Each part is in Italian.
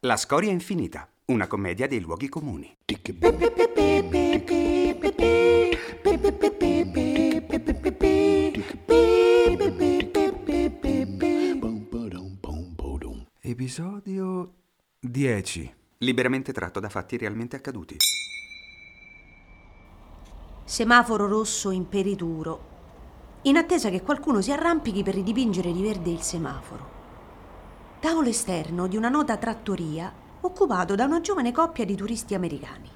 La storia infinita, una commedia dei luoghi comuni. Episodio 10. Liberamente tratto da fatti realmente accaduti. Semaforo rosso imperituro. In attesa che qualcuno si arrampichi per ridipingere di verde il semaforo. Tavolo esterno di una nota trattoria occupato da una giovane coppia di turisti americani.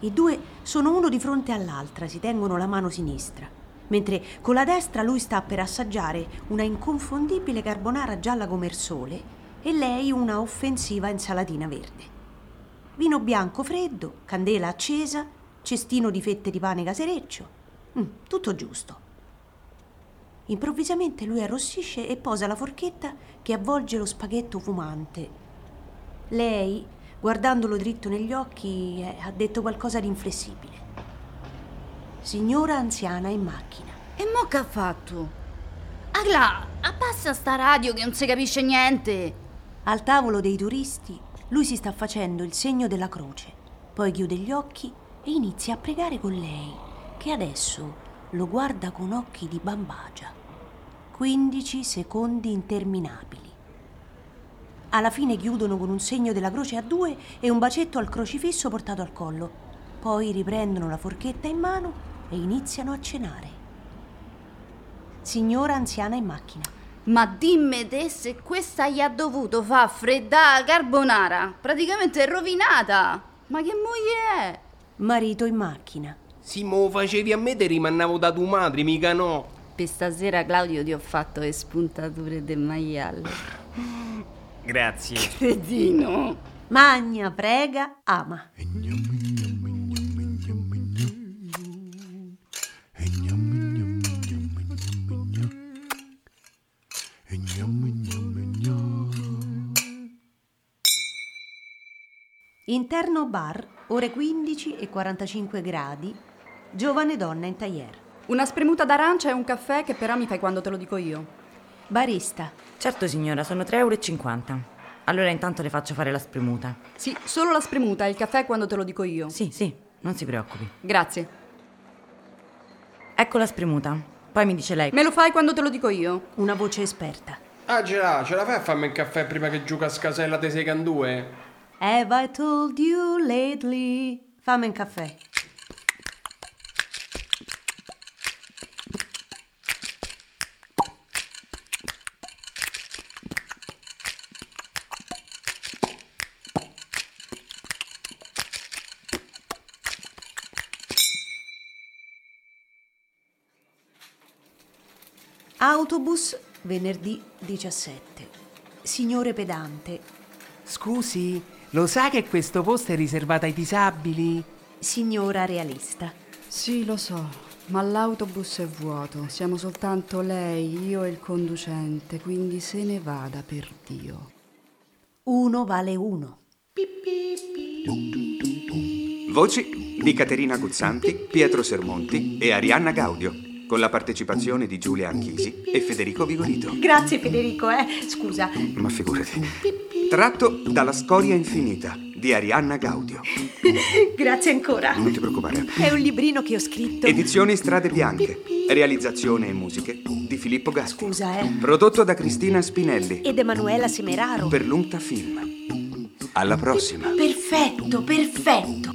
I due sono uno di fronte all'altra, si tengono la mano sinistra, mentre con la destra lui sta per assaggiare una inconfondibile carbonara gialla come il sole e lei una offensiva insalatina verde. Vino bianco freddo, candela accesa, cestino di fette di pane casereccio. Mm, tutto giusto. Improvvisamente lui arrossisce e posa la forchetta che avvolge lo spaghetto fumante. Lei, guardandolo dritto negli occhi, eh, ha detto qualcosa di inflessibile. Signora anziana in macchina. E mo che ha fatto? Agla, abbassa sta radio che non si capisce niente. Al tavolo dei turisti, lui si sta facendo il segno della croce, poi chiude gli occhi e inizia a pregare con lei, che adesso lo guarda con occhi di bambagia. 15 secondi interminabili. Alla fine chiudono con un segno della croce a due e un bacetto al crocifisso portato al collo. Poi riprendono la forchetta in mano e iniziano a cenare. Signora anziana in macchina. Ma dimmi te se questa gli ha dovuto far fredda carbonara. Praticamente è rovinata. Ma che moglie è? Marito in macchina. Se me lo facevi a me te rimannavo da tua madre, mica no. Per stasera Claudio ti ho fatto le spuntature del maiale. Grazie. Cretino. Magna, prega, ama. Interno bar, ore 15 e 45 gradi. Giovane donna in tailleur. Una spremuta d'arancia e un caffè che però mi fai quando te lo dico io. Barista. Certo signora, sono 3,50 euro. Allora intanto le faccio fare la spremuta. Sì, solo la spremuta e il caffè quando te lo dico io. Sì, sì, non si preoccupi. Grazie. Ecco la spremuta. Poi mi dice lei. Me lo fai quando te lo dico io. Una voce esperta. Ah, ce la fai a farmi il caffè prima che gioca a scasella te sei candue? Have I told you lately? Fammi un caffè. Autobus venerdì 17. Signore pedante. Scusi, lo sa che questo posto è riservato ai disabili? Signora realista. Sì, lo so, ma l'autobus è vuoto. Siamo soltanto lei, io e il conducente, quindi se ne vada per Dio. Uno vale uno. Voci di Caterina Guzzanti, Pietro Sermonti e Arianna Gaudio, con la partecipazione di Giulia Anchisi e Federico Vigorito. Grazie Federico, eh. Scusa. Ma figurati. Tratto dalla Storia infinita di Arianna Gaudio. Grazie ancora. Non ti preoccupare. È un librino che ho scritto. Edizioni Strade Bianche. Realizzazione e musiche di Filippo Gaspi. Scusa, eh. Prodotto da Cristina Spinelli Ed Emanuela Semeraro. per Lunta Film. Alla prossima. Perfetto, perfetto.